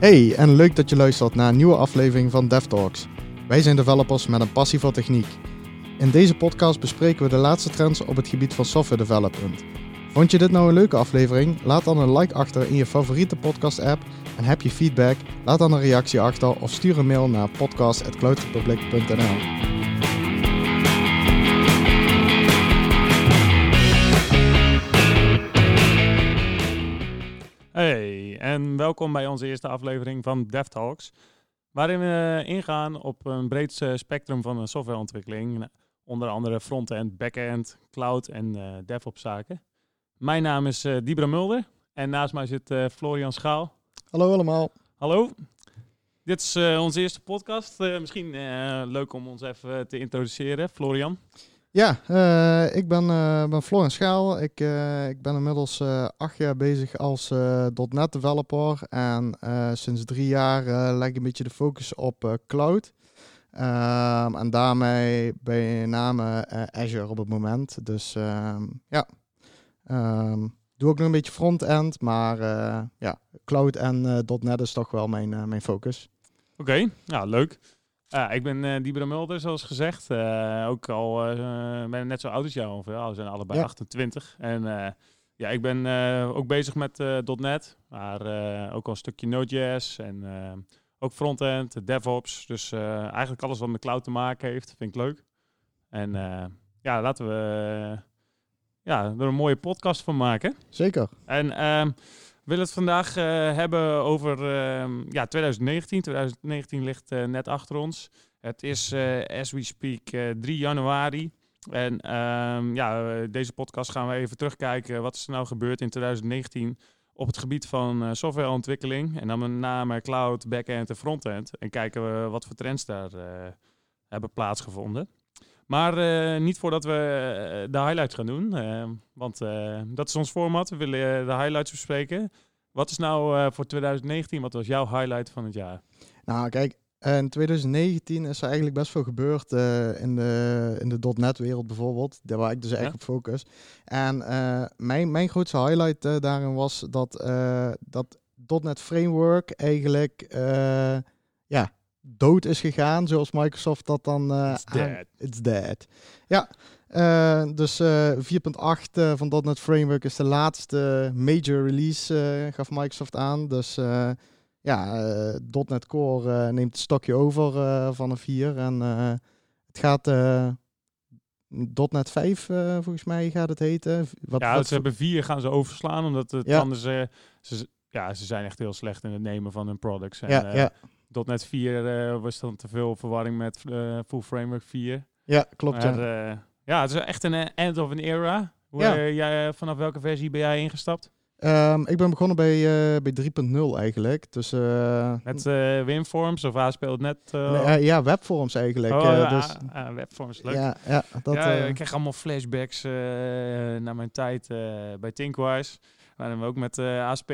Hey, en leuk dat je luistert naar een nieuwe aflevering van DevTalks. Wij zijn developers met een passie voor techniek. In deze podcast bespreken we de laatste trends op het gebied van software development. Vond je dit nou een leuke aflevering? Laat dan een like achter in je favoriete podcast-app. En heb je feedback? Laat dan een reactie achter of stuur een mail naar podcast.cloudrepublic.nl. Hey, en welkom bij onze eerste aflevering van DevTalks, waarin we ingaan op een breed eh, spectrum van softwareontwikkeling, onder andere front-end, back-end, cloud en uh, DevOps zaken. Mijn naam is uh, Dibra Mulder en naast mij zit Florian Schaal. Hallo allemaal. Hallo. Dit is onze eerste podcast. misschien leuk om ons even te introduceren. Florian. Ja, uh, ik ben, uh, ben Schaal. Ik, uh, ik ben inmiddels acht jaar bezig als .NET developer. En sinds drie jaar leg ik een beetje de focus op cloud. Um, en daarmee bij name Azure op het moment. Dus um, ja, um, doe ook nog een beetje front-end. Maar ja, cloud en .NET is toch wel mijn, mijn focus. Oké, ja, leuk. Ja, ik ben uh, Dieber Mulder, zoals gezegd. Uh, ook al uh, ben net zo oud als jou ongeveer. We zijn allebei 28. En ja, ik ben ook bezig met .NET, maar ook al een stukje Node.js en ook frontend, DevOps. Dus eigenlijk alles wat met cloud te maken heeft, vind ik leuk. En ja, laten we ja, er een mooie podcast van maken. Zeker. En ehm, willen het vandaag uh, hebben over uh, ja, 2019. 2019 ligt uh, net achter ons. Het is, uh, as we speak, 3 januari. En um, ja, deze podcast gaan we even terugkijken. Wat is er nou gebeurd in 2019 op het gebied van softwareontwikkeling? En dan met name cloud, backend en frontend. En kijken we wat voor trends daar hebben plaatsgevonden. Maar uh, niet voordat we uh, de highlights gaan doen. Uh, want dat is ons format. We willen de highlights bespreken. Wat is nou voor 2019, wat was jouw highlight van het jaar? Nou, kijk, in 2019 is er eigenlijk best veel gebeurd in de, in de .NET-wereld bijvoorbeeld. Daar waar ik dus echt ja? op focus. En mijn, mijn grootste highlight daarin was dat, dat .NET Framework eigenlijk dood is gegaan, zoals Microsoft dat dan... Uh, it's dead. It's dead. Ja, uh, dus uh, 4.8 van .NET Framework is de laatste major release, gaf Microsoft aan. Dus ja, .NET Core neemt het stokje over van een 4 en het gaat... .NET 5 volgens mij gaat het heten. Wat, ja, wat ze hebben 4 gaan ze overslaan, omdat het ja. anders... ze, ja, ze zijn echt heel slecht in het nemen van hun products. En, ja, ja. .NET 4 uh, was dan te veel verwarring met uh, Full Framework 4. Ja, klopt. Maar, ja. Uh, ja, het is echt een end of an era. Hoe, ja. jij, vanaf welke versie ben jij ingestapt? Um, ik ben begonnen bij, bij 3.0 eigenlijk. Dus, Met WinForms of ASP.NET? Nee, ja, webforms eigenlijk. Oh, ja, dus, ah, webforms, leuk. Ja, ja, dat, ja, ik kreeg allemaal flashbacks naar mijn tijd bij Thinkwise. Waarin we ook met ASP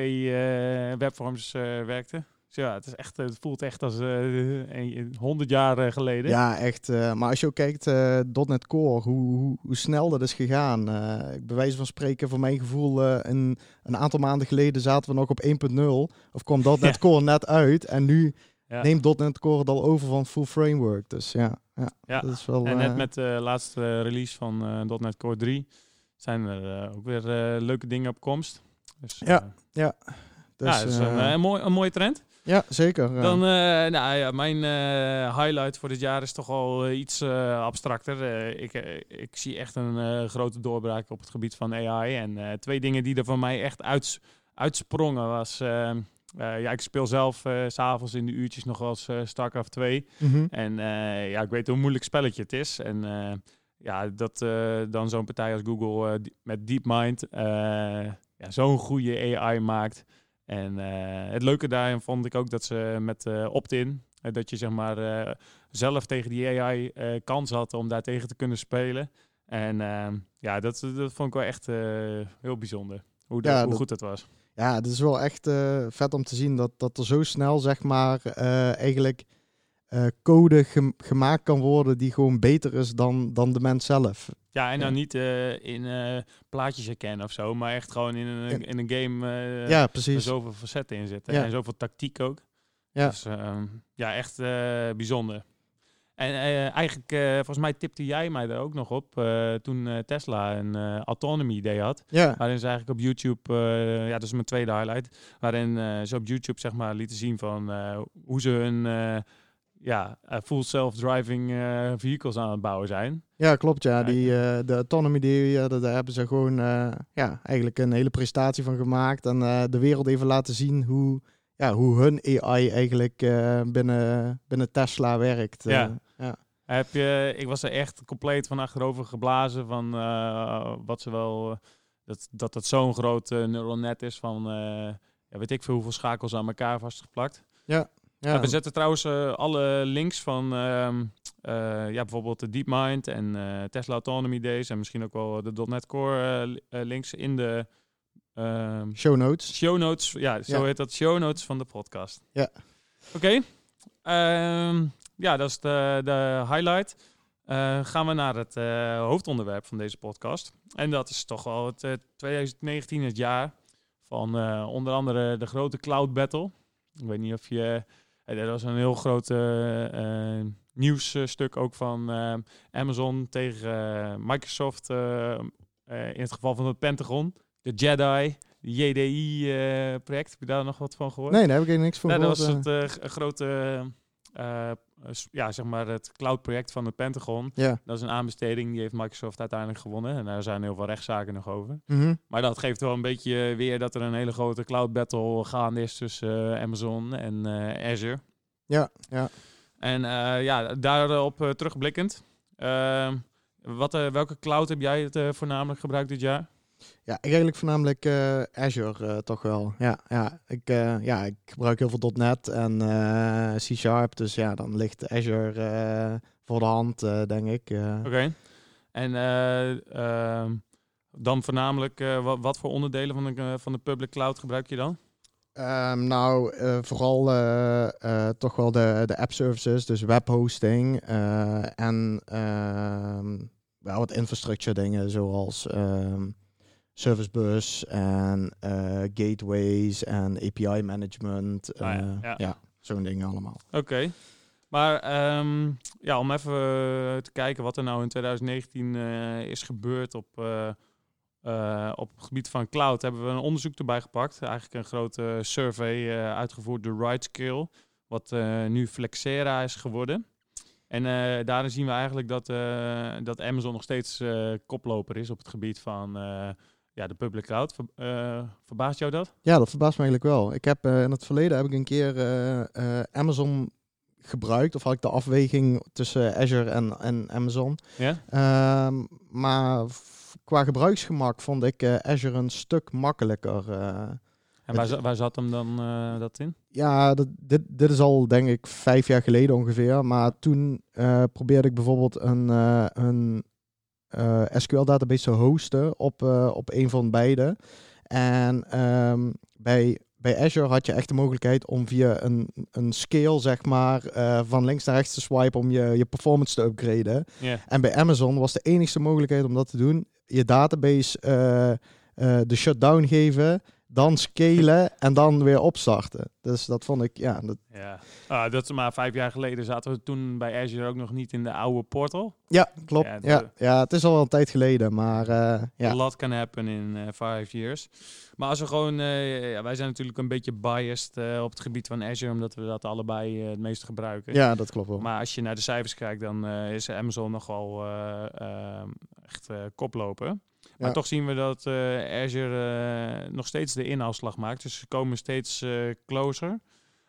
webforms werkten ja, het, is echt, het voelt echt als uh, 100 jaar geleden. Ja, echt. Uh, maar als je ook kijkt, uh, .NET Core, hoe, hoe, hoe, snel dat is gegaan. Uh, ik bij wijze van spreken, voor mijn gevoel, een, een aantal maanden geleden zaten we nog op 1.0. Of kwam .NET ja. Core net uit. En nu ja. neemt .NET Core het al over van full framework. Dus ja, ja, ja. dat is wel... En net met de laatste release van .NET Core 3 zijn er ook weer leuke dingen op komst. Dus, ja, ja. Dus, ja, dat is een, een, mooi, een mooie trend. Ja, zeker. Dan, uh, nou ja, mijn uh, highlight voor dit jaar is toch al uh, iets abstracter. ik, ik zie echt een grote doorbraak op het gebied van AI. En twee dingen die er voor mij echt uit, uitsprongen was... ja, ik speel zelf s s'avonds in de uurtjes nog wel eens StarCraft 2. Mm -hmm. En ja, ik weet hoe moeilijk spelletje het is. En ja, dat dan zo'n partij als Google met DeepMind ja, zo'n goede AI maakt... En uh, het leuke daarin vond ik ook dat ze met uh, opt-in, uh, dat je zeg maar zelf tegen die AI kans had om daar tegen te kunnen spelen. En ehm, ja, dat, dat vond ik wel echt heel bijzonder, hoe, de, ja, hoe dat, goed het was. Ja, het is wel echt vet om te zien dat, dat er zo snel zeg maar eigenlijk code gem gemaakt kan worden die gewoon beter is dan, dan de mens zelf. Ja, en dan niet uh, in uh, plaatjes herkennen of zo, maar echt gewoon in een, in een game uh, ja, precies. er zoveel facetten in zitten. Ja. En zoveel tactiek ook. Ja. Dus ehm, ja, echt eh, bijzonder. En eh, eigenlijk, eh, volgens mij tipte jij mij er ook nog op eh, toen eh, Tesla een eh, autonomy idee had. Ja, Waarin ze eigenlijk op YouTube, eh, ja, dat is mijn tweede highlight. Waarin eh, ze op YouTube zeg maar lieten zien van eh, hoe ze hun eh, ja, eh, full self-driving eh, vehicles aan het bouwen zijn. ja klopt. Ja. Die, eh, de autonomy, die, daar hebben ze gewoon ja, eigenlijk een hele prestatie van gemaakt. En de wereld even laten zien hoe, ja, hoe hun AI eigenlijk binnen, binnen Tesla werkt. Ja. ja. Heb je, ik was er echt compleet van achterover geblazen van wat ze wel, dat, dat het zo'n groot neural net is van, ja, weet ik veel hoeveel schakels aan elkaar vastgeplakt. Ja. Ja, we zetten trouwens eh, alle links van ehm, eh, ja, bijvoorbeeld de DeepMind en eh, Tesla Autonomy Days en misschien ook wel de .NET Core li- links in de ehm, Show notes. show notes. Ja, zo Ja. heet dat, show notes van de podcast. Ja. Oké. Ehm, ja, dat is de, de highlight. Gaan we naar het hoofdonderwerp van deze podcast. En dat is toch wel het eh, 2019, het jaar van onder andere de grote cloud battle. Ik weet niet of je... eh, er was een heel groot eh, eh, nieuwsstuk ook van eh, Amazon tegen eh, Microsoft. eh, eh, in het geval van het Pentagon. De Jedi, JDI-project. Heb je daar nog wat van gehoord? Nee, daar heb ik niks van Ja, dat was eh. het eh, grote, eh, eh, ja, zeg maar het cloud-project van het Pentagon. ja. Dat is een aanbesteding, die heeft Microsoft uiteindelijk gewonnen. En daar zijn heel veel rechtszaken nog over. Mhm. Maar dat geeft wel een beetje weer dat er een hele grote cloud battle gaande is tussen eh, Amazon en eh, Azure. Ja, ja. En eh, ja, daarop eh, terugblikkend. eh, wat, eh, welke cloud heb jij het eh, voornamelijk gebruikt dit jaar? Ja, ik eigenlijk voornamelijk eh, Azure eh, toch wel. Ja, ja, ik, eh, ja, ik gebruik heel veel .NET en C Sharp. Dus ja, dan ligt Azure voor de hand, denk ik. Oké. En eh, ehm, dan voornamelijk, wat, wat voor onderdelen van de, van de public cloud gebruik je dan? Ehm, nou, vooral toch wel de, de app services, dus webhosting en ehm, wel wat infrastructure dingen zoals service bus en eh, gateways en API management. Ah ja, eh, ja. ja, zo'n dingen allemaal. Oké. Maar ehm, ja, om even eh, te kijken wat er nou in 2019 eh, is gebeurd op, op het gebied van cloud, hebben we een onderzoek erbij gepakt. Eigenlijk een grote survey uitgevoerd door RightScale, wat nu Flexera is geworden. En daarin zien we eigenlijk dat, dat Amazon nog steeds koploper is op het gebied van ja, de public cloud. Ver, eh, verbaast jou dat? Ja, dat verbaast me eigenlijk wel. Ik heb eh, in het verleden heb ik een keer eh, Amazon gebruikt, of had ik de afweging tussen Azure en, en Amazon. Ja? Ehm, maar qua gebruiksgemak vond ik Azure een stuk makkelijker. En waar, waar zat hem dan dat in? ja, dat, dit, dit is al denk ik vijf jaar geleden ongeveer. Maar toen probeerde ik bijvoorbeeld een, een SQL-database te hosten op, eh, op een van beide. En ehm, bij, bij Azure had je echt de mogelijkheid om via een, een scale, zeg maar, eh, van links naar rechts te swipen om je, je performance te upgraden. En bij Amazon was de enige mogelijkheid om dat te doen, je database eh, eh, de shutdown geven, dan scalen en dan weer opstarten. Dus dat vond ik, ja, dat, Ja, ah, dat is maar vijf jaar geleden zaten we toen bij Azure ook nog niet in de oude portal. ja klopt. Ja, Ja, de- ja, het is al wel een tijd geleden, maar A ja. lot can happen in eh, five years. Maar als we gewoon, eh, ja, wij zijn natuurlijk een beetje biased op het gebied van Azure, omdat we dat allebei het meest gebruiken. ja, dat klopt wel. Maar als je naar de cijfers kijkt, dan is Amazon nogal eh, ehm, echt koploper. Maar Ja. toch zien we dat eh, Azure eh, nog steeds de inhaalslag maakt. Dus ze komen steeds eh, closer.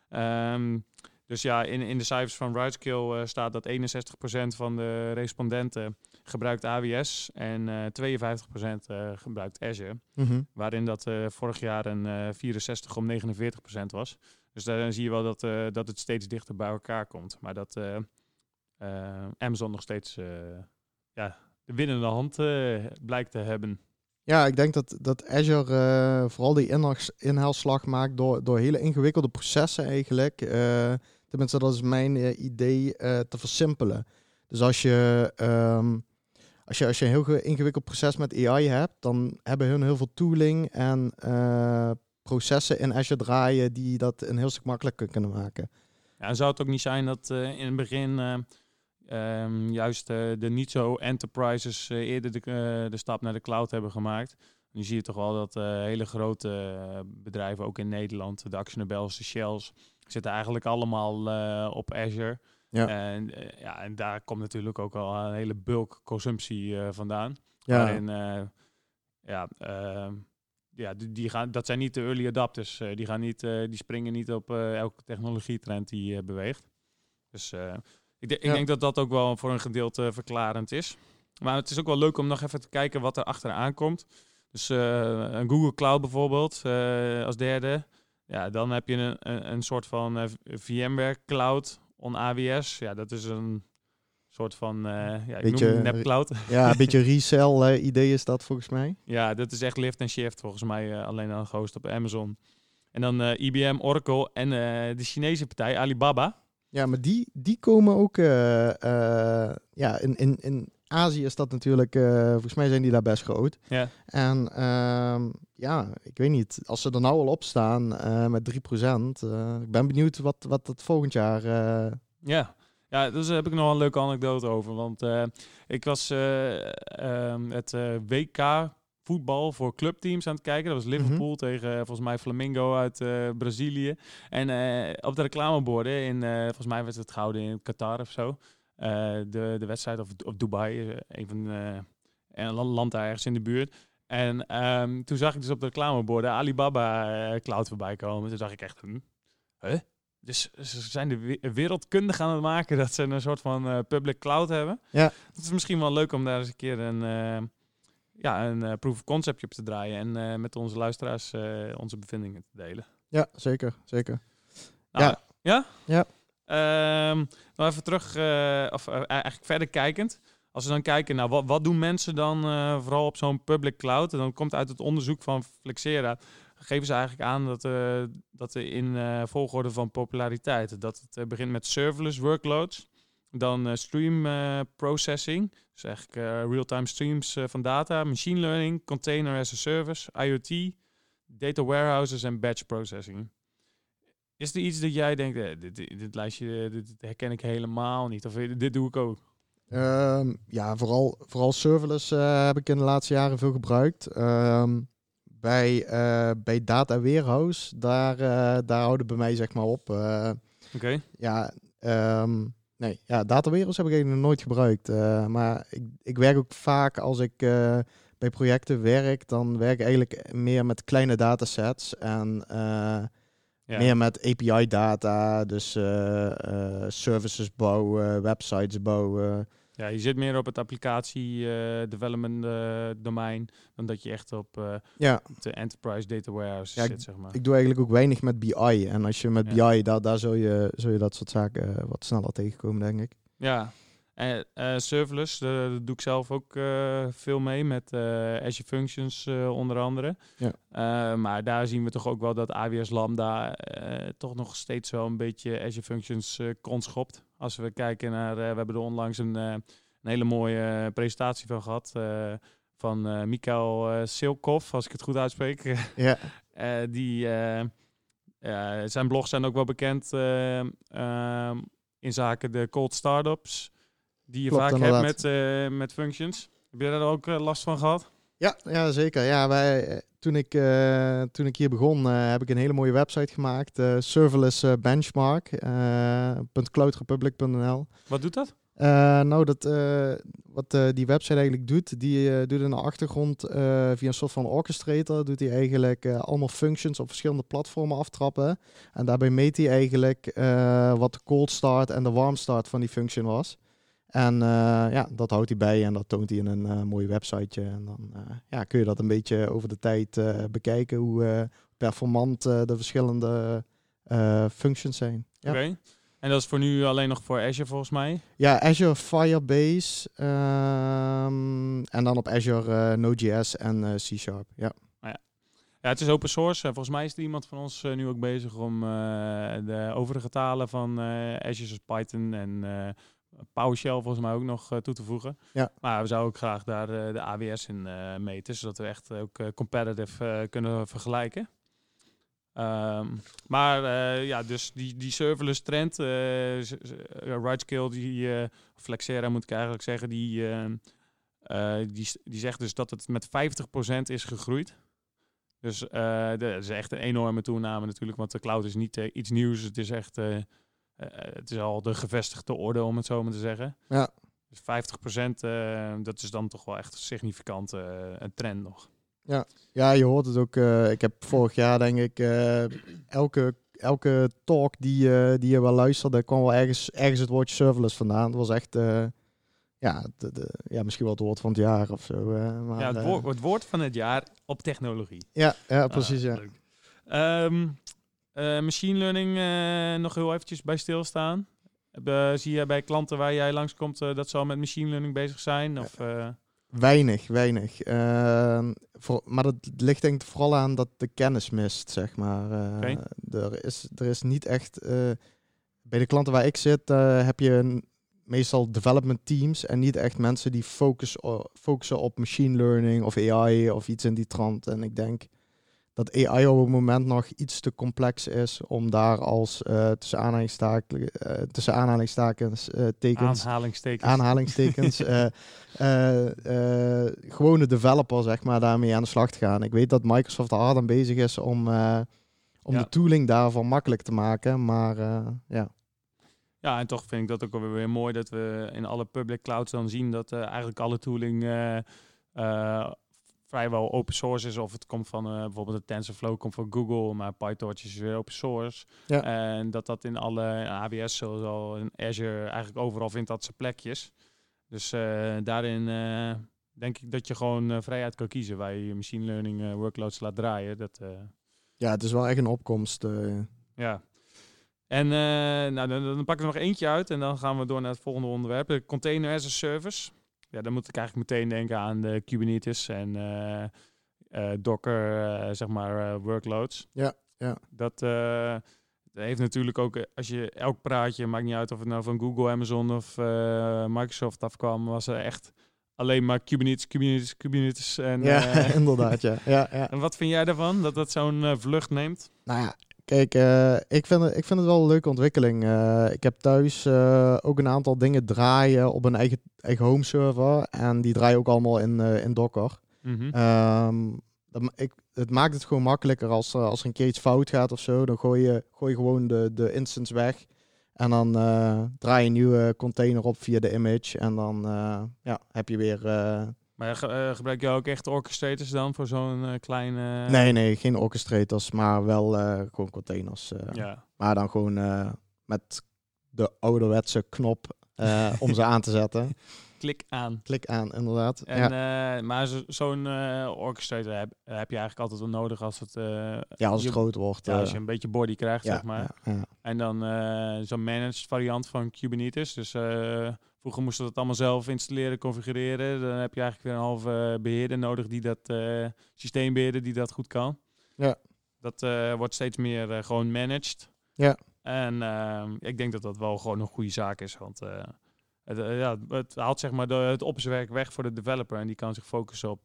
Ehm, dus ja, in, in de cijfers van RightScale eh, staat dat 61% van de respondenten gebruikt AWS en eh 52% eh, gebruikt Azure. Mhm. Waarin dat vorig jaar een eh 64 om 49% was. Dus daar zie je wel dat, dat het steeds dichter bij elkaar komt. Maar dat Amazon nog steeds ja, de winnende hand eh, blijkt te hebben. Ja, ik denk dat, dat Azure eh, vooral die inhaals- inhaalslag maakt door, door hele ingewikkelde processen eigenlijk. eh, tenminste, dat is mijn idee, te versimpelen. Dus als je, ehm, als je, als je een heel ge- ingewikkeld proces met AI hebt, dan hebben hun heel veel tooling en processen in Azure draaien die dat een heel stuk makkelijker kunnen maken. Ja, zou het ook niet zijn dat in het begin ehm, juist de niet zo enterprises eerder de, de stap naar de cloud hebben gemaakt? Nu zie je toch wel dat hele grote bedrijven, ook in Nederland, de Actionable Bells, de Shells, zitten eigenlijk allemaal op Azure. Ja. En, ja, en daar komt natuurlijk ook al een hele bulk consumptie uh, vandaan. Ja. Waarin, uh, ja, ehm, ja die, die, gaan, dat zijn niet de early adapters. die, gaan niet, die springen niet op elke technologietrend die beweegt. Dus ik, ik denk dat dat ook wel voor een gedeelte verklarend is. Maar het is ook wel leuk om nog even te kijken wat er achteraan komt. Dus een Google Cloud bijvoorbeeld als derde. Ja, dan heb je een, een, een soort van VMware Cloud on AWS. Ja, dat is een soort van uh, ja, beetje, nepcloud. Ja, een beetje resell uh, idee is dat volgens mij. Ja, dat is echt lift en shift volgens mij uh, alleen al gehost op Amazon. En dan IBM, Oracle en de Chinese partij Alibaba. Ja, maar die, die komen ook ja, in, in, in Azië is dat natuurlijk, volgens mij zijn die daar best groot. Ja. En ehm, ja, ik weet niet, als ze er nou al op staan met 3%, uh, ik ben benieuwd wat, wat het volgend jaar... Ja. ja, dus daar heb ik nog een leuke anekdote over. Want ik was um, het WK voetbal voor clubteams aan het kijken. Dat was mhm. Liverpool tegen volgens mij Flamingo uit Brazilië. En op de reclameborden, in, volgens mij werd het gehouden in Qatar of zo. de, de wedstrijd, of, of Dubai, een van een land daar ergens in de buurt. En um, toen zag ik dus op de reclameborden Alibaba Cloud voorbij komen. Toen dacht ik echt, hm, huh? Dus ze zijn de wereldkundig aan het maken dat ze een soort van public cloud hebben. Ja. Dat is misschien wel leuk om daar eens een keer een, ja, een proof of concept op te draaien. En met onze luisteraars onze bevindingen te delen. Ja, zeker. zeker. Nou, ja. Ja? Ja. Um, nou even terug, of eigenlijk verder kijkend. Als we dan kijken naar wat, wat doen mensen dan uh, vooral op zo'n public cloud, en dan komt uit het onderzoek van Flexera, geven ze eigenlijk aan dat, uh, dat in uh, volgorde van populariteit, dat het begint met serverless workloads, dan stream processing, dus eigenlijk real-time streams van data, machine learning, container as a service, IoT, data warehouses en batch processing. Is er iets dat jij denkt, dit, dit, dit lijstje dit herken ik helemaal niet, of dit doe ik ook? Um, ja, vooral, vooral serverless uh, heb ik in de laatste jaren veel gebruikt. Um, bij, uh, bij Data Warehouse, daar, uh, daar houden bij mij zeg maar op. Oké. Okay. Ja, um, nee, ja, Data Warehouse heb ik eigenlijk nooit gebruikt. maar ik, ik werk ook vaak als ik bij projecten werk, dan werk ik eigenlijk meer met kleine datasets en ja. Meer met API-data, dus services bouwen, websites bouwen. Ja, je zit meer op het applicatie uh, development uh, domein dan dat je echt op, uh, ja. de enterprise data warehouse zit, zeg maar. Ik doe eigenlijk ook weinig met BI. En als je met BI, daar, daar zul, je, zul je dat soort zaken wat sneller tegenkomen, denk ik. Ja, en serverless, daar doe ik zelf ook veel mee met Azure Functions onder andere. Ja. maar daar zien we toch ook wel dat AWS Lambda toch nog steeds wel een beetje Azure Functions konschopt. Als we kijken naar, we hebben er onlangs een, een hele mooie eh, presentatie van gehad van uh, Mikael Silkov, als ik het goed uitspreek. ja. die, zijn blogs zijn ook wel bekend ehm, in zaken de cold startups die je vaak hebt met, met functions. Heb je daar ook last van gehad? Ja, ja zeker. Ja, wij, toen, ik, uh, toen ik hier begon, uh, heb ik een hele mooie website gemaakt. Uh, serverless benchmark. .cloudrepublic.nl Wat doet dat? nou, dat, wat die website eigenlijk doet, die doet in de achtergrond via een soort van orchestrator, doet hij eigenlijk allemaal functions op verschillende platformen aftrappen. En daarbij meet hij eigenlijk wat de cold start en de warm start van die function was. En uh, ja, dat houdt hij bij en dat toont hij in een uh, mooi websiteje. En dan uh, ja, kun je dat een beetje over de tijd bekijken hoe performant de verschillende functions zijn. Ja. Oké. En dat is voor nu alleen nog voor Azure volgens mij? Ja, Azure Firebase um, en dan op Azure Node.js en C Sharp. Ja. Oh ja. Ja, het is open source. Volgens mij is er iemand van ons nu ook bezig om de overige talen van Azure, zoals Python en PowerShell volgens mij ook nog uh, toe te voegen. Ja. Maar we zouden ook graag daar uh, de AWS in uh, meten, zodat we echt ook competitive kunnen vergelijken. Ehm, maar eh, ja, dus die, die serverless trend, uh, RideScale, die, uh, Flexera moet ik eigenlijk zeggen, die, die, die zegt dus dat het met 50% is gegroeid. Dus dat is echt een enorme toename natuurlijk, want de cloud is niet iets nieuws. Het is echt, het is al de gevestigde orde om het zo maar te zeggen. Ja. Dus 50%, dat is dan toch wel echt een significante trend nog. Ja, ja je hoort het ook. Uh, ik heb vorig jaar denk ik elke, elke talk die, die je wel luisterde, kwam wel ergens, ergens het woordje serverless vandaan. Het was echt, ja, de, de, ja, misschien wel het woord van het jaar of zo. maar, ja, het woord, het woord van het jaar op technologie. Ja, ja precies. Ah, ja. Um, machine learning nog heel eventjes bij stilstaan. zie je bij klanten waar jij langskomt dat ze al met machine learning bezig zijn? Of, Weinig, weinig. Voor, maar dat ligt denk ik vooral aan dat de kennis mist, zeg maar. Er, is, er is niet echt... Bij de klanten waar ik zit, heb je een, meestal development teams en niet echt mensen die focus, focussen op machine learning of AI of iets in die trant. En ik denk dat AI op het moment nog iets te complex is om daar als uh, tussen aanhalingstekens, uh, tussen aanhalingstekens, uh, tekens, aanhalingstekens, aanhalingstekens gewone developer zeg maar daarmee aan de slag te gaan. Ik weet dat Microsoft er hard aan bezig is om, om de tooling daarvan makkelijk te maken, maar ja. Ja, en toch vind ik dat ook wel weer mooi dat we in alle public clouds dan zien dat eigenlijk alle tooling vrijwel open source is. Of het komt van uh, bijvoorbeeld de TensorFlow komt van Google, maar PyTorch is weer open source. Ja. En dat dat in alle AWS, zoals al in Azure, eigenlijk overal vindt dat zijn plekjes. Dus uh, daarin uh, denk ik dat je gewoon vrijheid kan kiezen waar je machine learning workloads laat draaien. Dat, ja, het is wel echt een opkomst. ja. En nou, dan, dan pak ik er nog eentje uit en dan gaan we door naar het volgende onderwerp. De container as a service ja, dan moet ik eigenlijk meteen denken aan de Kubernetes en uh, uh, Docker, uh, zeg maar, workloads. Ja, ja. Dat heeft natuurlijk ook, als je elk praatje, maakt niet uit of het nou van Google, Amazon of Microsoft afkwam, was er echt alleen maar Kubernetes, Kubernetes, Kubernetes. En, ja, inderdaad, ja. ja, ja. En wat vind jij daarvan, dat dat zo'n vlucht neemt? Nou ja, Kijk, uh, ik, vind het, ik vind het wel een leuke ontwikkeling. Uh, ik heb thuis uh, ook een aantal dingen draaien op een eigen, eigen home server. En die draaien ook allemaal in, in Docker. Mm -hmm. um, ik, het maakt het gewoon makkelijker als, als er een keer iets fout gaat of zo. Dan gooi je, gooi je gewoon de, de instance weg. En dan draai je een nieuwe container op via de image. En dan ja, heb je weer maar uh, gebruik je ook echt orchestrators dan voor zo'n uh, kleine... Nee, nee, geen orchestrators, maar wel uh, gewoon containers. ja. Maar dan gewoon met de ouderwetse knop om ze aan te zetten. Klik aan. Klik aan, inderdaad. En, ja. maar zo'n orchestrator heb, heb je eigenlijk altijd wel nodig als het... ja, als het groot wordt. Ja, als je een beetje body krijgt, zeg maar. Ja, en dan zo'n managed variant van Kubernetes. Dus Vroeger moesten we dat allemaal zelf installeren, configureren. Dan heb je eigenlijk weer een halve beheerder nodig die dat uh, systeembeheerder die dat goed kan. Ja. Dat uh, wordt steeds meer uh, gewoon managed. Ja. En ehm, ik denk dat dat wel gewoon een goede zaak is, want het, ja, het haalt zeg maar de, het opperwerk weg voor de developer en die kan zich focussen op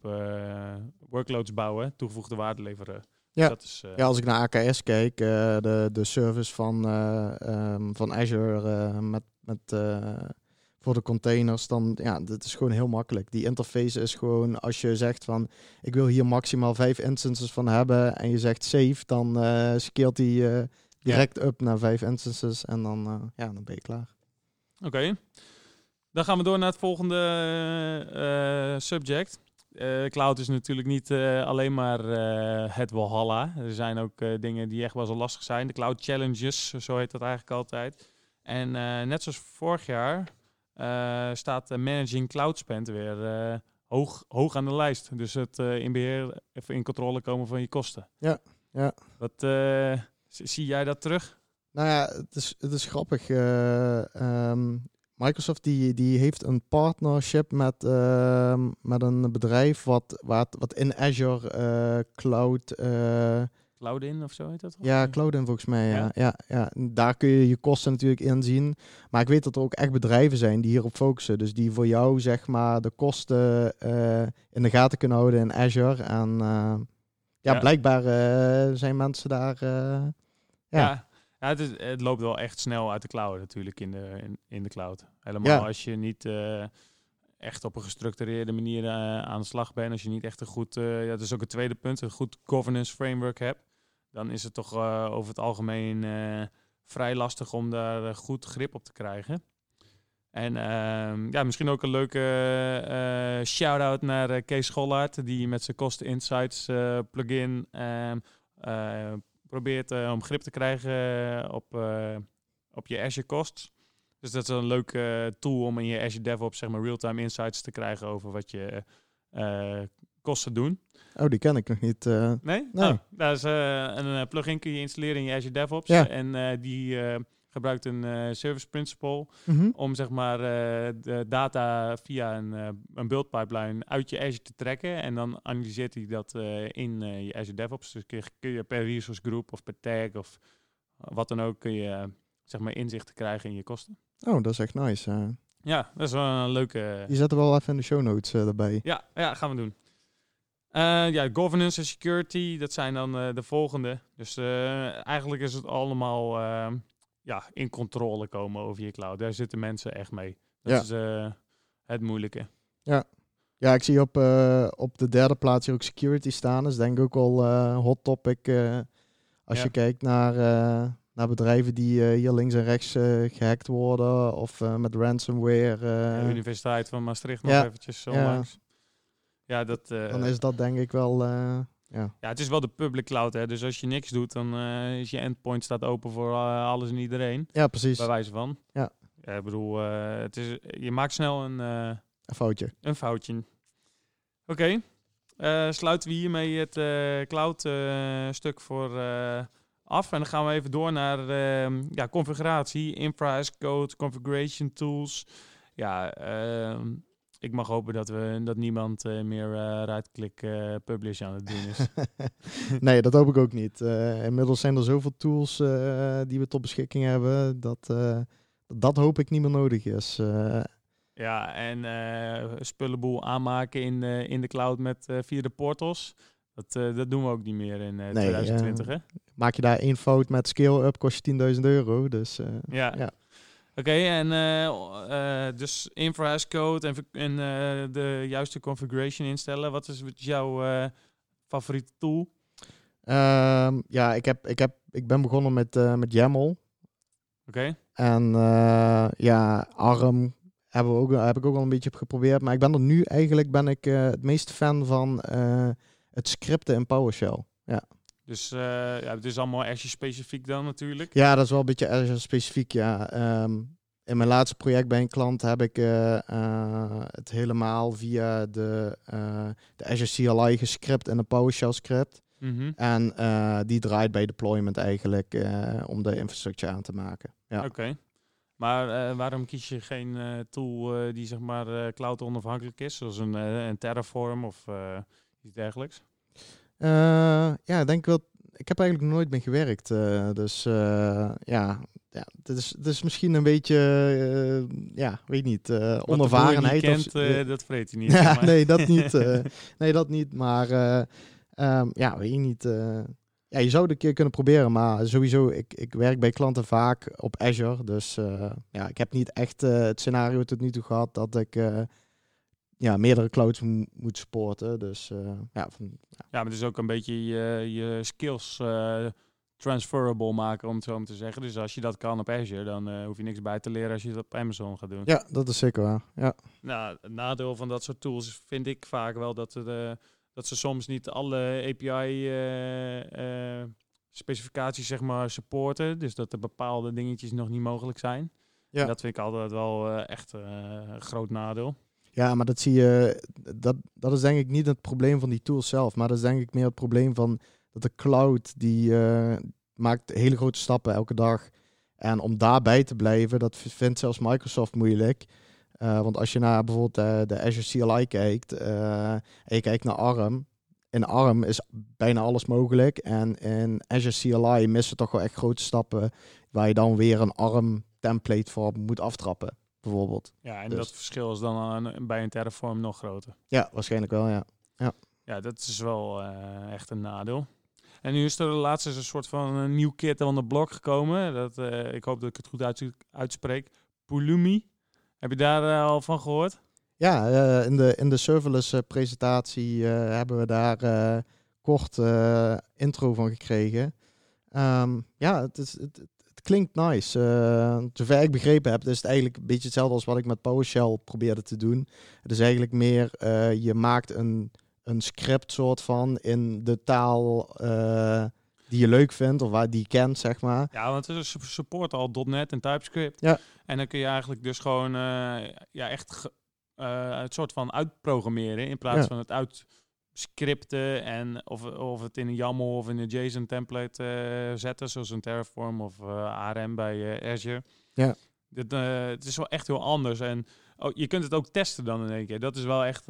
workloads bouwen, toegevoegde waarde leveren. Ja, dat is, ja als ik naar AKS kijk, de, de service van, um, van Azure met, met voor de containers, dan ja, dat is gewoon heel makkelijk. Die interface is gewoon, als je zegt van ik wil hier maximaal vijf instances van hebben en je zegt save, dan uh, scaleert die uh, direct ja. up naar vijf instances en dan, uh, ja, dan ben je klaar. Oké, dan gaan we door naar het volgende subject. cloud is natuurlijk niet alleen maar het Walhalla. Er zijn ook dingen die echt wel zo lastig zijn. De cloud challenges, zo heet dat eigenlijk altijd. En net zoals vorig jaar staat Managing Cloud Spend weer uh, hoog, hoog aan de lijst. Dus het uh, in beheer, even in controle komen van je kosten. Ja, ja. Wat, zie jij dat terug? Nou ja, het is, het is grappig. Um, Microsoft die, die heeft een partnership met, ehm, met een bedrijf wat, wat, wat in Azure Cloud Cloudin of zo heet dat? Ja, Cloudin volgens mij. Ja. Ja, ja. Daar kun je je kosten natuurlijk inzien. Maar ik weet dat er ook echt bedrijven zijn die hierop focussen. Dus die voor jou zeg maar de kosten uh, in de gaten kunnen houden in Azure. En uh, ja, Ja. blijkbaar eh, zijn mensen daar... eh, ja. Ja, ja het, is, het loopt wel echt snel uit de cloud natuurlijk in de, in, in de cloud. Helemaal Ja. als je niet eh, echt op een gestructureerde manier eh, aan de slag bent. Als je niet echt een goed, eh, ja, dat is ook het tweede punt, een goed governance framework hebt. Dan is het toch eh, over het algemeen eh, vrij lastig om daar eh, goed grip op te krijgen. En ehm, ja, misschien ook een leuke shout-out naar Kees Schollaert, die met zijn Cost Insights plugin ehm, eh, probeert om grip te krijgen op, op je Azure costs. Dus dat is een leuke tool om in je Azure DevOps zeg maar real-time insights te krijgen over wat je kosten doen. Oh, die ken ik nog niet. eh. Nee? Nee. Oh, dat is eh, een eh, plugin kun je installeren in je Azure DevOps. Ja. En die gebruikt een service principle Mhm. om zeg maar de data via een, eh, een build pipeline uit je Azure te trekken. En dan analyseert hij dat in je Azure DevOps. Dus kun je, kun je per resource group of per tag of wat dan ook kun je zeg maar inzicht te krijgen in je kosten. Oh, dat is echt nice. Ja, dat is wel een leuke... Die zetten we wel even in de show notes erbij. Ja, ja, gaan we doen. Eh, ja, governance en security, dat zijn dan eh, de volgende. Dus eh, eigenlijk is het allemaal ja, in controle komen over je cloud. Daar zitten mensen echt mee. Dat Ja. is het moeilijke. Ja, ik zie op, op de derde plaats hier ook security staan. Dat is denk ik ook wel eh hot topic. als Ja. je kijkt naar, naar bedrijven die hier links en rechts eh, gehackt worden. Of met ransomware. de Universiteit van Maastricht nog ja, eventjes ja. onlangs. Ja, dat, eh, dan is dat denk ik wel... eh, ja. ja, het is wel de public cloud. Hè? Dus als je niks doet, dan eh, is je endpoint staat open voor alles en iedereen. ja, precies. Bij wijze van. Ja. ja ik bedoel, het is, je maakt snel een... Een foutje. Een foutje. Oké. Sluiten we hiermee het eh, cloud-stuk voor af. En dan gaan we even door naar ehm, ja, configuratie, infra as code, configuration tools. Ja, ehm, ik mag hopen dat, we, dat niemand eh, meer eh right-click eh, publish aan het doen is. nee, dat hoop ik ook niet. Inmiddels zijn er zoveel tools die we tot beschikking hebben. Dat, dat hoop ik niet meer nodig is. Ja, en spullenboel aanmaken in, de in de cloud met via de portals. Dat, dat doen we ook niet meer in eh, Nee, 2020, hè? maak je daar één fout met scale-up, kost je 10.000 euro. Dus Ja. Ja. Oké, en eh, eh, dus infra as code en, en eh, de juiste configuration instellen. Wat is jouw favoriete tool? Ehm, ja, ik, heb, ik, heb, ik ben begonnen met, met YAML. Oké, En ja, ARM hebben we ook, heb ik ook al een beetje geprobeerd. Maar ik ben er nu eigenlijk ben ik, het meest fan van het scripten in PowerShell. Dus eh, ja, het is allemaal Azure specifiek dan natuurlijk. Ja, dat is wel een beetje Azure specifiek, ja. Ehm, in mijn laatste project bij een klant heb ik eh, eh, het helemaal via de, de Azure CLI gescript en een PowerShell script. Mhm. En die draait bij deployment eigenlijk om de infrastructuur aan te maken. Ja. Oké. Maar waarom kies je geen tool die zeg maar cloud onafhankelijk is? Zoals een, een Terraform of iets dergelijks? Eh, ja, ik denk wel. Ik heb eigenlijk nooit mee gewerkt. eh, dus eh, ja, ja het, is, het is misschien een beetje, ja, weet niet, boer onervarenheid. of- kent, eh, dat vreet hij niet. zeg ja, maar. nee, dat niet. nee, dat niet. Maar eh, ehm, ja, weet je niet. ja, je zou het een keer kunnen proberen, maar sowieso, ik, ik werk bij klanten vaak op Azure. Dus ja, ik heb niet echt het scenario tot nu toe gehad dat ik ja, meerdere clouds mo- moet supporten. Dus eh, ja, van, Ja, maar het is ook een beetje je, je skills eh, transferable maken, om het zo maar te zeggen. Dus als je dat kan op Azure, dan eh, hoef je niks bij te leren als je het op Amazon gaat doen. ja, dat is zeker waar. Ja. Nou, het nadeel van dat soort tools vind ik vaak wel dat, dat ze soms niet alle API-specificaties zeg maar supporten. Dus dat er bepaalde dingetjes nog niet mogelijk zijn. Ja. En dat vind ik altijd wel echt eh, een groot nadeel. Ja, maar dat zie je. Dat, dat is denk ik niet het probleem van die tools zelf. Maar dat is denk ik meer het probleem van dat de cloud die eh, maakt hele grote stappen elke dag. En om daarbij te blijven, dat vindt zelfs Microsoft moeilijk. Eh, want als je naar bijvoorbeeld eh, de Azure CLI kijkt en je kijkt naar ARM. In ARM is bijna alles mogelijk. En in Azure CLI missen toch wel echt grote stappen. Waar je dan weer een ARM template voor moet aftrappen, bijvoorbeeld. Ja, en Dus- dat verschil is dan aan- bij een Terraform nog groter. Ja, waarschijnlijk wel, ja. Ja, dat is wel echt een nadeel. En nu is er laatst een soort van een nieuw kit aan de blok gekomen. Dat, ik hoop dat ik het goed uitspreek. Pulumi. Heb je daar al van gehoord? Ja, in, de, in de serverless presentatie hebben we daar kort intro van gekregen. Ehm, ja, het, is, het klinkt nice. Uh, zover ik begrepen heb, is het eigenlijk een beetje hetzelfde als wat ik met PowerShell probeerde te doen. Het is eigenlijk meer, uh, je maakt een, een script soort van in de taal uh, die je leuk vindt of waar die je kent, zeg maar. Ja, want het is support al .NET en TypeScript. Ja. En dan kun je eigenlijk dus gewoon ja, echt het soort van uitprogrammeren in plaats van het uit scripten en of, of het in een YAML of in een JSON template uh, zetten, zoals een Terraform of uh, eh, ARM bij uh, Azure. Ja. Dit, het is wel echt heel anders en oh, je kunt het ook testen dan in één keer. Dat is wel echt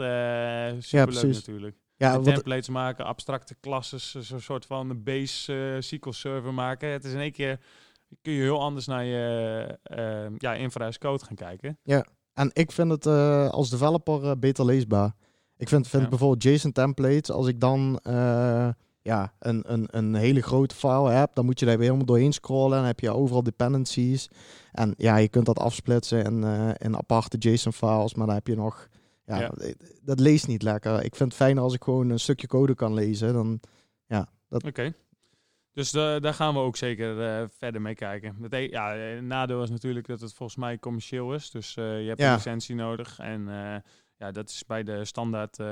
super leuk natuurlijk. Ja, templates maken, abstracte klassen, zo'n soort van base SQL server maken. Het is in één keer kun je heel anders naar je ja, infra code gaan kijken. Ja, en ik vind het als developer beter leesbaar. Ik vind, vind bijvoorbeeld JSON templates, als ik dan uh, ja, een, een, een hele grote file heb, dan moet je daar weer helemaal doorheen scrollen en heb je overal dependencies. En ja, je kunt dat afsplitsen in, uh, in aparte JSON files, maar dan heb je nog, ja, dat leest niet lekker. Ik vind het fijner als ik gewoon een stukje code kan lezen, dan ja. Dat... Oké. Dus uh, daar gaan we ook zeker uh, verder mee kijken. Het e ja, nadeel is natuurlijk dat het volgens mij commercieel is. Dus uh, je hebt een licentie nodig. En ja, dat is bij de standaard uh,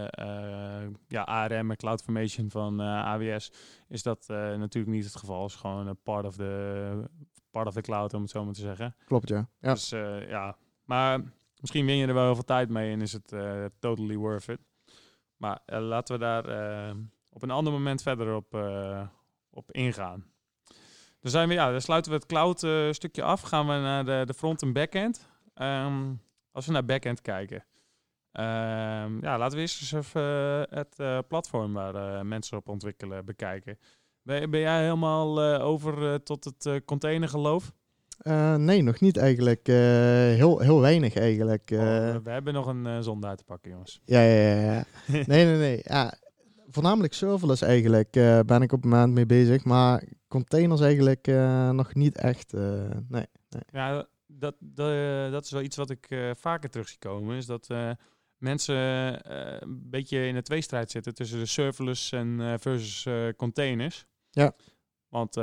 uh, ja, ARM en CloudFormation van uh, eh, AWS is dat natuurlijk niet het geval. Het is gewoon een part of the part of the cloud, om het zo maar te zeggen. Klopt, ja. ja. Dus ja, maar misschien win je er wel heel veel tijd mee en is het totally worth it. Maar laten we daar op een ander moment verder op, op ingaan. Dan zijn we, ja, dan sluiten we het cloud stukje af. Gaan we naar de, de front en backend. Um, als we naar backend kijken. Ehm, ja, laten we eerst eens even eh, het uh, platform waar uh, mensen op ontwikkelen bekijken. Ben, ben jij helemaal over tot het containergeloof? nee, nog niet eigenlijk. heel, heel weinig eigenlijk. Oh, we hebben nog een zonde uit te pakken, jongens. Ja, ja, ja. nee, nee, nee. Ja, voornamelijk serverless eigenlijk ben ik op het moment mee bezig. Maar containers eigenlijk nog niet echt. nee, nee. Ja, dat, dat, dat is wel iets wat ik vaker terug zie komen. Is dat mensen uh, een beetje in een tweestrijd zitten tussen de serverless en uh, versus uh, containers. Ja. Want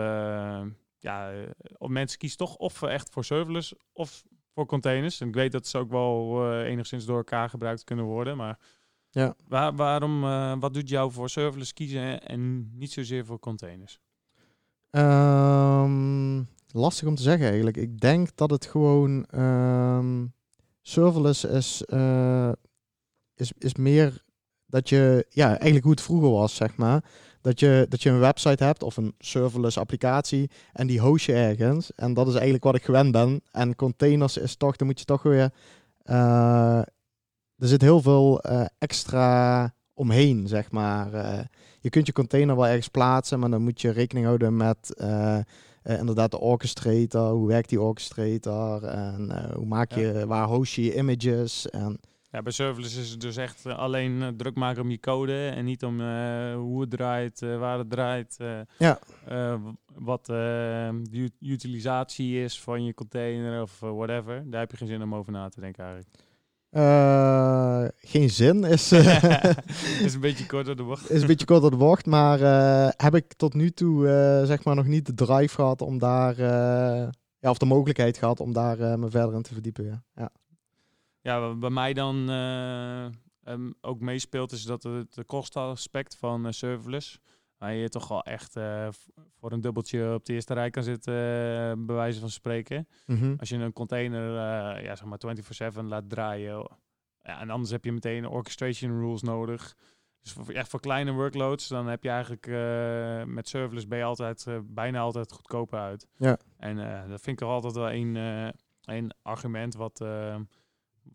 ja, mensen kiezen toch of echt voor serverless of voor containers. En ik weet dat ze ook wel enigszins door elkaar gebruikt kunnen worden, maar ja. Waar, waarom, wat doet jou voor serverless kiezen en niet zozeer voor containers? Um, lastig om te zeggen eigenlijk. Ik denk dat het gewoon um, serverless is is, is meer dat je, ja, eigenlijk hoe het vroeger was, zeg maar. Dat je, dat je een website hebt of een serverless applicatie en die host je ergens. En dat is eigenlijk wat ik gewend ben. En containers is toch, dan moet je toch weer... Uh, er zit heel veel uh, extra omheen, zeg maar. Uh, je kunt je container wel ergens plaatsen, maar dan moet je rekening houden met inderdaad de orchestrator. Hoe werkt die orchestrator? En hoe maak je, waar host je je images? En ja, bij serverless is het dus echt eh, alleen uh, druk maken om je code en niet om uh, hoe het draait, waar het draait. ja. wat de utilisatie is van je container of whatever. Daar heb je geen zin om over na te denken eigenlijk. geen zin is... is een beetje kort door de bocht. is een beetje kort door de bocht, maar heb ik tot nu toe zeg maar nog niet de drive gehad om daar... ja, of de mogelijkheid gehad om daar me verder in te verdiepen. Ja. ja. Ja, bij mij dan uh, um, ook meespeelt is dat het de kostaspect van uh, serverless. Waar je toch wel echt uh, voor een dubbeltje op de eerste rij kan zitten, bij wijze van spreken. Mm Als je een container ja, zeg maar 24-7 laat draaien. Ja, en anders heb je meteen orchestration rules nodig. Dus voor, echt voor kleine workloads, dan heb je eigenlijk met serverless ben je altijd bijna altijd goedkoper uit. Ja. En dat vind ik toch altijd wel een, een argument wat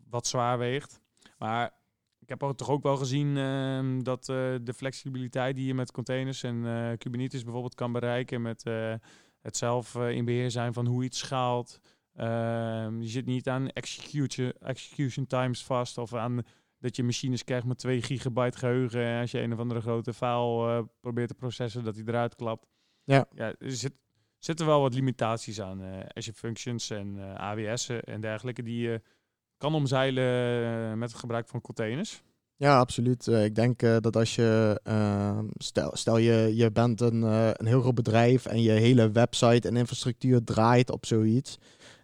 wat zwaar weegt. Maar ik heb ook toch ook wel gezien uh, dat uh, de flexibiliteit die je met containers en uh, Kubernetes bijvoorbeeld kan bereiken met eh, het zelf in beheer zijn van hoe iets schaalt. Ehm, je zit niet aan execution, execution times vast of aan dat je machines krijgt met 2 gigabyte geheugen. En als je een of andere grote file eh, probeert te processen, dat die eruit klapt. Ja. ja er zit, zitten wel wat limitaties aan. eh Azure Functions en eh AWS en dergelijke. Die je kan omzeilen eh, met het gebruik van containers. Ja, absoluut. Eh, ik denk eh, dat als je, eh, stel, stel je, je bent een, een heel groot bedrijf en je hele website en infrastructuur draait op zoiets,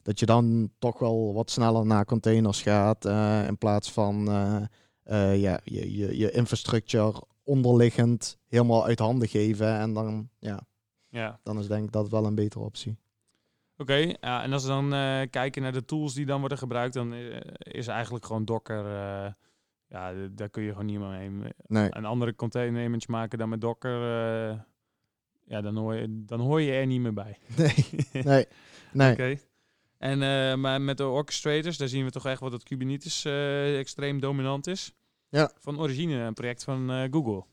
dat je dan toch wel wat sneller naar containers gaat in plaats van ja, je, je, je infrastructure onderliggend helemaal uit handen geven. En dan, ja, Ja. dan is denk ik dat wel een betere optie. Oké, ja, en als we dan eh, kijken naar de tools die dan worden gebruikt, dan eh, is eigenlijk gewoon Docker. eh, ja, daar kun je gewoon niet meer mee. Nee, Een andere container image maken dan met Docker. ja, dan hoor, je, dan hoor je er niet meer bij. nee, nee. nee. Oké. En maar met de orchestrators, daar zien we toch echt wel dat Kubernetes extreem dominant is. Ja. Van origine een project van Google.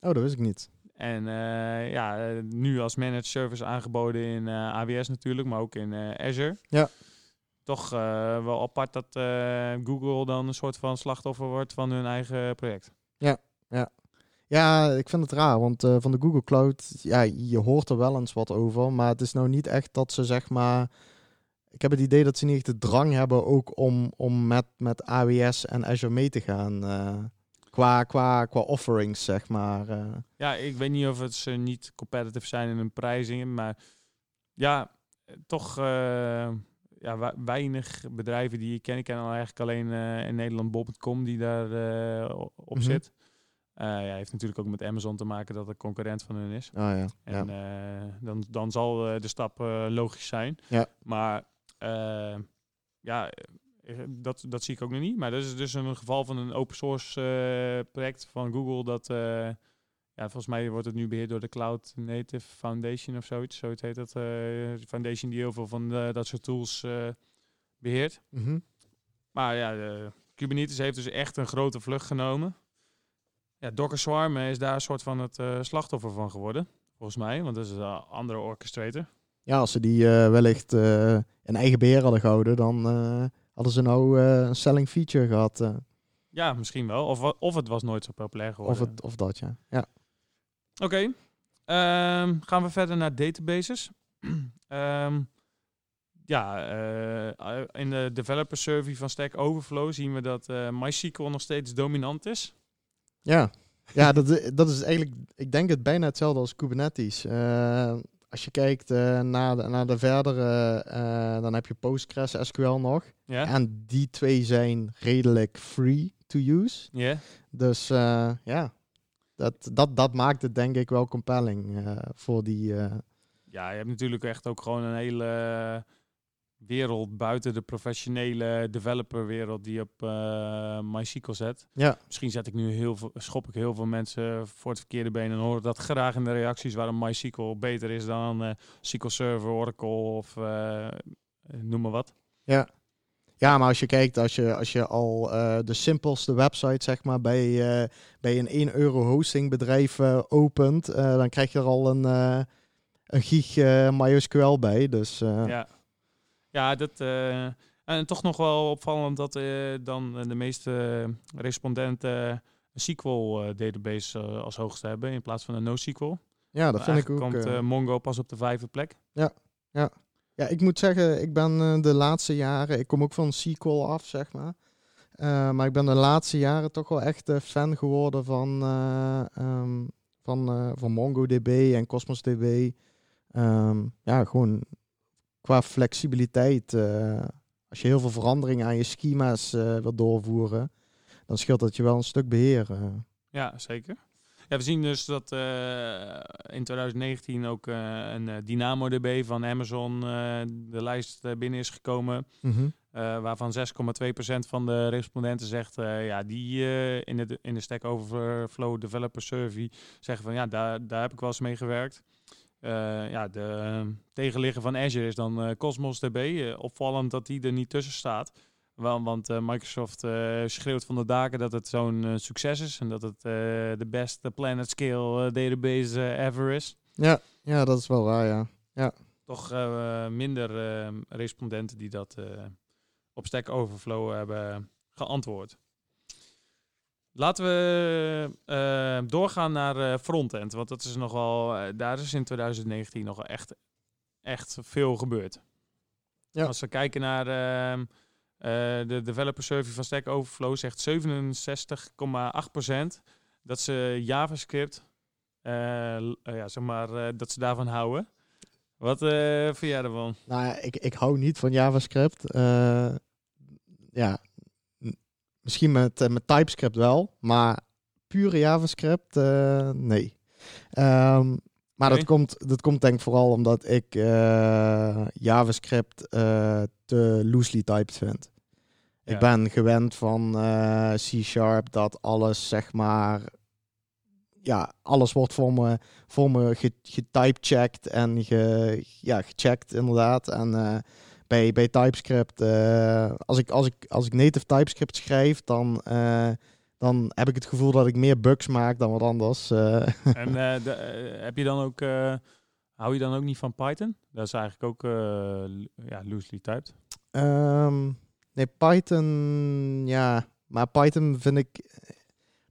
Oh, dat wist ik niet. En eh, ja, eh, nu als managed service aangeboden in eh, AWS natuurlijk, maar ook in Azure. Ja. Toch wel apart dat Google dan een soort van slachtoffer wordt van hun eigen project. Ja, ik vind het raar, want van de Google Cloud, ja, je hoort er wel eens wat over, maar het is nou niet echt dat ze zeg maar, ik heb het idee dat ze niet echt de drang hebben ook om, om met, met AWS en Azure mee te gaan, eh, qua, qua, qua offerings zeg maar. eh. Ja, ik weet niet of het ze niet competitive zijn in hun prijzingen, maar ja, eh, toch eh, ja, weinig bedrijven die ik ken. Ik ken al eigenlijk alleen in Nederland Bob.com die daar op Mhm. zit. Ja, heeft natuurlijk ook met Amazon te maken dat het concurrent van hun is. Ah ja, En ja. dan, dan zal de stap logisch zijn. Ja. Maar ja, dat, dat zie ik ook nog niet. Maar dat is dus een geval van een open source eh, project van Google. Dat, eh, ja, volgens mij wordt het nu beheerd door de Cloud Native Foundation of zoiets. Zoiets heet dat. eh, foundation die heel veel van dat soort tools eh, beheert. Mhm. Maar ja, eh, Kubernetes heeft dus echt een grote vlucht genomen. Ja, Docker Swarm is daar een soort van het eh, slachtoffer van geworden. Volgens mij, want dat is een andere orchestrator. Ja, als ze die eh, wellicht eh, in eigen beheer hadden gehouden, dan eh, hadden ze nou eh, een selling feature gehad. eh, Ja, misschien wel. Of, of het was nooit zo populair geworden. of, het, of dat, ja. ja. Oké. Ehm, gaan we verder naar databases. Ehm, ja, eh, in de developer survey van Stack Overflow zien we dat MySQL nog steeds dominant is. Ja, ja dat, dat is eigenlijk, ik denk het bijna hetzelfde als Kubernetes. Als je kijkt eh, naar, de, naar de verdere, eh, dan heb je Postgres SQL nog. Ja? En die twee zijn redelijk free to use. Ja? Dus eh, ja, dat, dat, dat maakt het denk ik wel compelling voor die... Ja, je hebt natuurlijk echt ook gewoon een hele wereld buiten de professionele developerwereld die op eh MySQL zet. ja, Misschien zet ik nu heel veel, schop ik heel veel mensen voor het verkeerde been en hoor dat graag in de reacties waarom MySQL beter is dan eh SQL Server, Oracle of eh, noem maar wat. ja. Ja, maar als je kijkt, als je, als je al de simpelste website zeg maar, bij, bij een 1 euro hostingbedrijf eh, opent, dan krijg je er al een, een gig MySQL bij. Dus Ja, ja dat, eh, en toch nog wel opvallend dat eh, dan de meeste respondenten een SQL-database eh, als hoogste hebben in plaats van een NoSQL. ja, dat vind ik ook. Komt eh, eh, Mongo pas op de vijfde plek. Ja, ik moet zeggen, ik ben eh, de laatste jaren, ik kom ook van SQL af, zeg maar. Eh, maar ik ben de laatste jaren toch wel echt eh, fan geworden van, eh, ehm, van, eh, van MongoDB en Cosmos DB. Ehm, ja, gewoon qua flexibiliteit. eh, als je heel veel veranderingen aan je schema's eh wil doorvoeren, dan scheelt dat je wel een stuk beheer. eh. Ja, zeker. Ja, we zien dus dat in 2019 ook een eh, DynamoDB van Amazon de lijst binnen is gekomen. Mhm. waarvan 6,2% van de respondenten zegt, ja, die in, de, in de Stack Overflow Developer Survey zeggen van, ja, daar, daar heb ik wel eens mee gewerkt. Eh, ja, de eh, tegenligger van Azure is dan eh, Cosmos DB. Eh, opvallend dat die er niet tussen staat. Want Microsoft schreeuwt van de daken dat het zo'n succes is. En dat het de beste planet scale database ever is. ja, ja, dat is wel waar, ja. Toch eh, minder eh, respondenten die dat op Stack Overflow hebben geantwoord. Laten we eh, doorgaan naar eh, frontend. Want dat is nogal, eh, daar is in 2019 nog echt, echt veel gebeurd. Ja. Als we kijken naar ehm, eh, de developer survey van Stack Overflow, zegt 67,8% dat ze JavaScript, ja, zeg maar, dat ze daarvan houden. Wat vind jij ervan? Nou ik, ik hou niet van JavaScript. Ja, misschien met, eh, met TypeScript wel, maar pure JavaScript, eh, nee. Ehm, maar dat, komt, dat komt denk ik vooral omdat ik eh, JavaScript te loosely typed vind. Ja. Ik ben gewend van C-Sharp dat alles, zeg maar, ja, alles wordt voor me, voor me ge- getypecheckt en ge, ja, gecheckt inderdaad. En bij, bij TypeScript, eh, als, ik, als, ik, als ik native TypeScript schrijf, dan, eh, dan heb ik het gevoel dat ik meer bugs maak dan wat anders. eh. en de, heb je dan ook, hou je dan ook niet van Python? Dat is eigenlijk ook ja, loosely typed. Ehm, nee, Python, ja. Maar Python vind ik...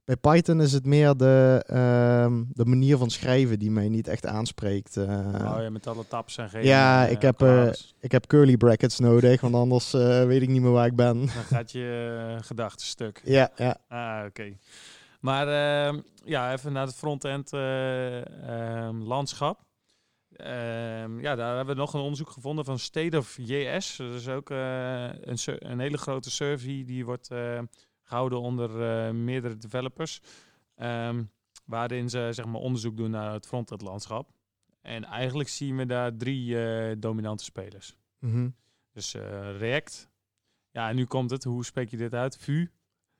Bij Python is het meer de, ehm, de manier van schrijven die mij niet echt aanspreekt. eh. oh ja, met alle tabs en geen Ja, eh, ik heb, claves. Ik heb curly brackets nodig, want anders eh, weet ik niet meer waar ik ben. Dan gaat je gedachten stuk. ja, ja. Ah, oké. Maar ehm, ja, even naar het frontend eh, ehm, landschap. Ja, daar hebben we nog een onderzoek gevonden van State of JS. Dat is ook eh, een, een hele grote survey die wordt eh, gehouden onder eh, meerdere developers. Ehm, waarin ze zeg maar, onderzoek doen naar het frontend landschap. En eigenlijk zien we daar drie eh, dominante spelers. Mhm. Dus eh, React. Ja, en nu komt het. Hoe spreek je dit uit? Vue.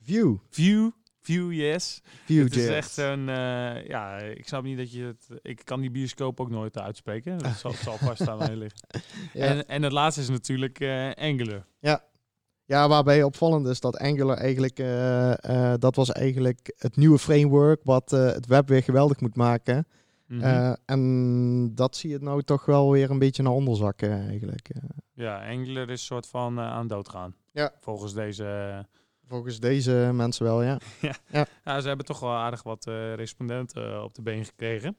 View. View. Vue.js. View. Het is echt zo'n... eh, ja, ik snap niet dat je het... Ik kan die bioscoop ook nooit uitspreken. Dat zal, zal vast aan mij liggen. Ja. En, en het laatste is natuurlijk eh, Angular. ja, waarbij opvallend is dat Angular eigenlijk, eh, eh, dat was eigenlijk het nieuwe framework wat eh, het web weer geweldig moet maken. Mhm. En dat zie je nou toch wel weer een beetje naar onderzakken eigenlijk. ja, Angular is soort van aan doodgaan. Ja. Volgens deze... volgens deze mensen wel, ja. Ja, ze hebben toch wel aardig wat respondenten op de been gekregen.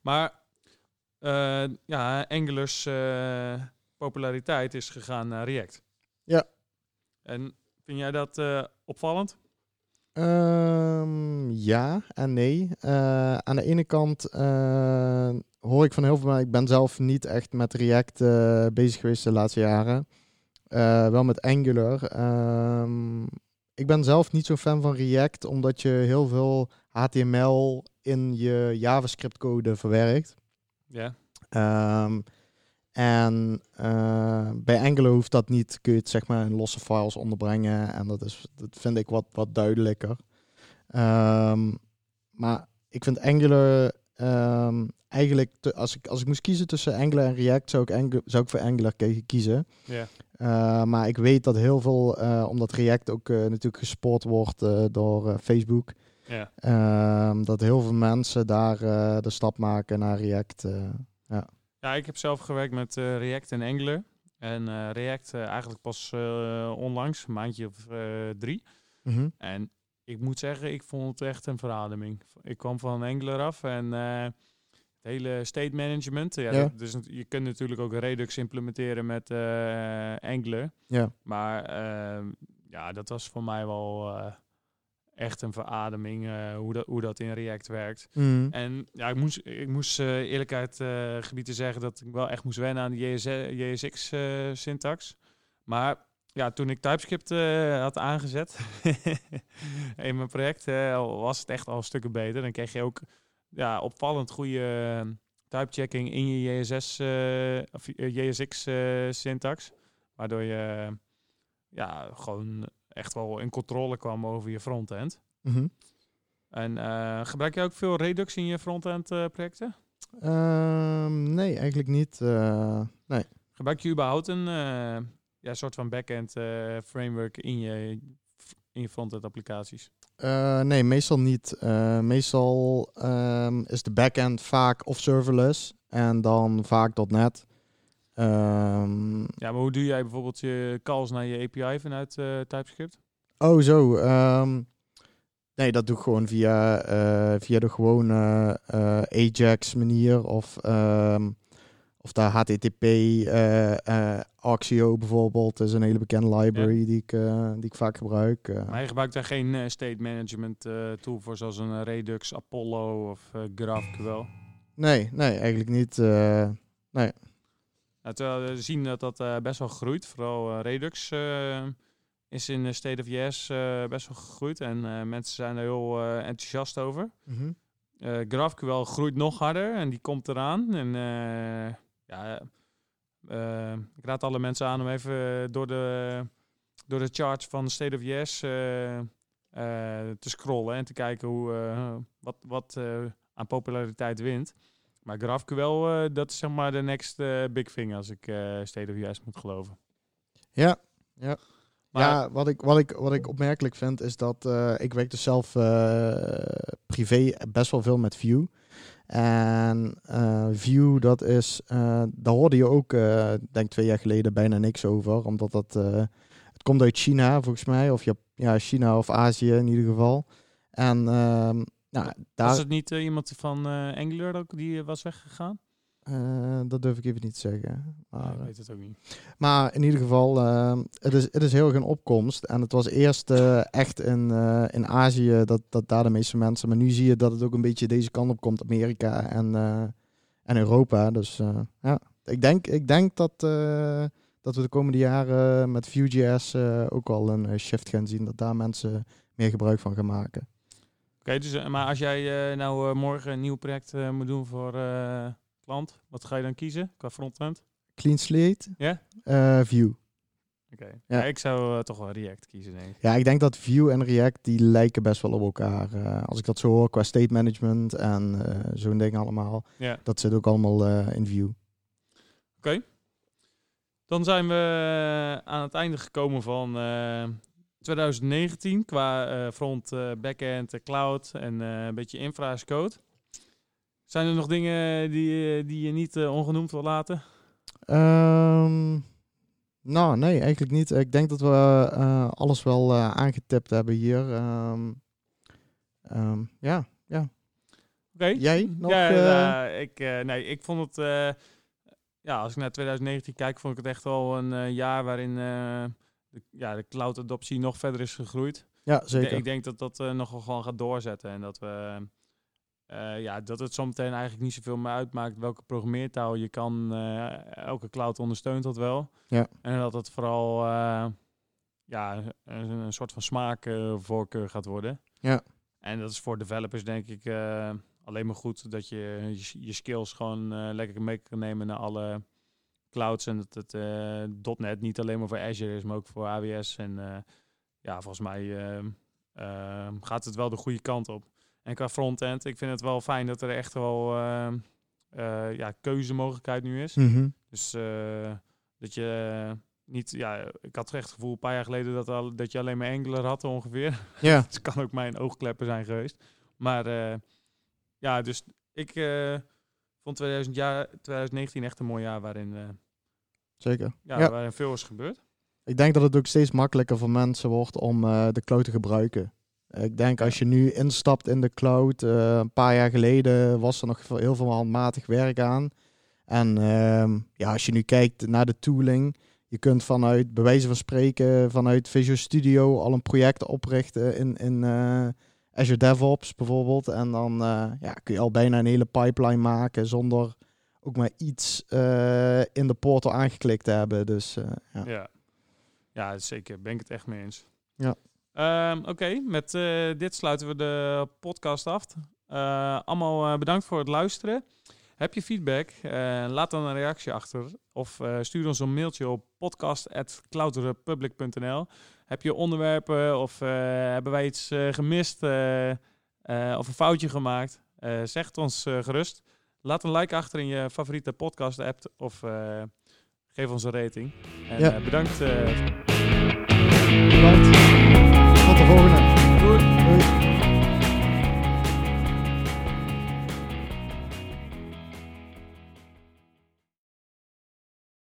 Maar ja, Angular's populariteit is gegaan naar React. Ja. En vind jij dat eh, opvallend? Ehm, ja en nee. Eh, aan de ene kant eh, hoor ik van heel veel mensen, ik ben zelf niet echt met React bezig geweest de laatste jaren. Wel met Angular. Ehm, ik ben zelf niet zo'n fan van React, omdat je heel veel HTML in je JavaScript code verwerkt. Ja. Ehm, en eh, bij Angular hoeft dat niet. Kun je het zeg maar in losse files onderbrengen. En dat, is, dat vind ik wat, wat duidelijker. Ehm, maar ik vind Angular ehm, eigenlijk... Te, als, ik, als ik moest kiezen tussen Angular en React... zou ik, zou ik voor Angular kiezen. Ja. Eh, maar ik weet dat heel veel... eh, omdat React ook eh, natuurlijk gesport wordt door Facebook... Ja. ehm, dat heel veel mensen daar de stap maken naar React... eh. Ja, ik heb zelf gewerkt met eh, React en Angular. En eh, React eh, eigenlijk pas onlangs, een maandje of drie. Mhm. En ik moet zeggen, ik vond het echt een verademing. Ik kwam van Angular af en het hele state management. Ja, Ja. dat- dus je kunt natuurlijk ook Redux implementeren met Angular. Ja. Maar ehm, ja, dat was voor mij wel echt een verademing eh, hoe, dat, hoe dat in React werkt. Mhm. En ja, ik moest, ik moest eh, eerlijkheid eh gebieden zeggen dat ik wel echt moest wennen aan de JSX-syntax. maar ja, toen ik TypeScript had aangezet in mijn project, was het echt al stukken beter. Dan kreeg je ook ja, opvallend goede uh, typechecking in je JSS, of JSX-syntax. waardoor je ja, gewoon echt wel in controle kwam over je frontend. Mhm. En eh, gebruik je ook veel Redux in je frontend eh, projecten? Ehm, nee, eigenlijk niet. eh, nee. Gebruik je überhaupt een ja, soort van backend framework in je, in je frontend applicaties? Nee, meestal niet. Meestal ehm, is de backend vaak of serverless en dan vaak .NET. Ehm, Ja, maar hoe doe jij bijvoorbeeld je calls naar je API vanuit eh, TypeScript? oh, zo. ehm, Nee, dat doe ik gewoon via, eh, via de gewone eh, Ajax manier of, ehm, of de HTTP Axio bijvoorbeeld is een hele bekende library die, ik, die ik vaak gebruik. Maar je gebruikt daar geen state management tool voor, zoals een Redux, Apollo of GraphQL. nee, nee, eigenlijk niet. Nou, terwijl we zien dat dat eh, best wel groeit. Vooral eh, Redux eh, is in de State of Yes best wel gegroeid. En mensen zijn er heel enthousiast over. mhm. Eh GraphQL groeit nog harder en die komt eraan. En ja, ik raad alle mensen aan om even door de, door de charts van State of Yes eh, te scrollen en te kijken hoe, wat, wat aan populariteit wint. Maar GraphQL, eh, dat is zeg maar de next eh, big thing als ik eh, State of Yes moet geloven. Ja, Maar, ja wat, ik, wat, ik, wat ik opmerkelijk vind is dat ik werk dus zelf eh, privé best wel veel met Vue. En Vue, dat is, daar hoorde je ook, denk twee jaar geleden, bijna niks over. Omdat dat, het komt uit China volgens mij, of ja, China of Azië in ieder geval. En ehm, nou, daar, was het niet eh, iemand van eh Angular ook die eh, was weggegaan? dat durf ik even niet te zeggen. Nee, Maar, ik weet het ook niet. Maar in ieder geval, het, is, het is heel erg een opkomst. En het was eerst echt in, in Azië dat, dat daar de meeste mensen. Maar nu zie je dat het ook een beetje deze kant op komt. Amerika en, en Europa. Dus ja, ik denk, ik denk dat, dat we de komende jaren met Vue.js ook wel een shift gaan zien. Dat daar mensen meer gebruik van gaan maken. Oké, dus, eh, maar als jij eh, nou eh, morgen een nieuw project moet doen voor klant, wat ga je dan kiezen qua frontend? Clean slate, Ja? Vue. Oké. Ja. Ja, ik zou toch wel React kiezen, denk ik. Ja, ik denk dat Vue en React die lijken best wel op elkaar. Als ik dat zo hoor qua state management en zo'n ding allemaal. Ja. Dat zit ook allemaal in Vue. Dan zijn we aan het einde gekomen van 2019 qua eh, front, eh, backend, eh, cloud en een beetje infra as code. Zijn er nog dingen die, die je niet ongenoemd wil laten? Ehm, nou, nee, eigenlijk niet. Ik denk dat we alles wel eh, aangetipt hebben hier. Ehm, ehm, ja, Oké. jij nog? ja, ja, ik, nee, ik vond het... ja, als ik naar 2019 kijk, vond ik het echt wel een jaar waarin de, ja, de cloud-adoptie nog verder is gegroeid. ja, Ik denk- zeker. Ik denk dat dat eh, nog wel gewoon gaat doorzetten. En dat, we, eh, ja, dat het zometeen eigenlijk niet zoveel meer uitmaakt welke programmeertaal je kan. eh, elke cloud ondersteunt dat wel. Ja. En dat het vooral ja, een, een soort van smaakvoorkeur gaat worden. Ja. En dat is voor developers denk ik alleen maar goed dat je je, je skills gewoon lekker mee kan nemen naar alle clouds. En dat het eh, .NET niet alleen maar voor Azure is, maar ook voor AWS. En eh, ja, volgens mij ehm, ehm, gaat het wel de goede kant op. En qua frontend, ik vind het wel fijn dat er echt wel ehm, eh, ja, keuzemogelijkheid nu is. Mhm. Dus dat je niet, ja, ik had echt het gevoel een paar jaar geleden dat, al, dat je alleen maar Angular had ongeveer. Ja, Het kan ook mijn oogkleppen zijn geweest. Maar ja, dus ik vond 2000 jaar, 2019 echt een mooi jaar waarin, eh, zeker. ja, Ja. waarin veel is gebeurd. Ik denk dat het ook steeds makkelijker voor mensen wordt om eh, de cloud te gebruiken. Ik denk als je nu instapt in de cloud, eh, een paar jaar geleden was er nog heel veel handmatig werk aan. En ehm, ja, als je nu kijkt naar de tooling, je kunt vanuit, bij wijze van spreken, vanuit Visual Studio al een project oprichten in, in Azure DevOps bijvoorbeeld. En dan eh, ja, kun je al bijna een hele pipeline maken zonder ook maar iets eh, in de portal aangeklikt te hebben. Dus eh, ja. Ja, ja zeker. Ben ik het echt mee eens. Ja. Ehm, Oké, met dit sluiten we de podcast af. Allemaal bedankt voor het luisteren. Heb je feedback? Laat dan een reactie achter. Of stuur ons een mailtje op podcast.cloudrepublic.nl. Heb je onderwerpen of eh, hebben wij iets eh, gemist eh, of een foutje gemaakt? zeg het ons gerust. Laat een like achter in je favoriete podcast app of geef ons een rating. En bedankt. Bedankt. Tot de volgende.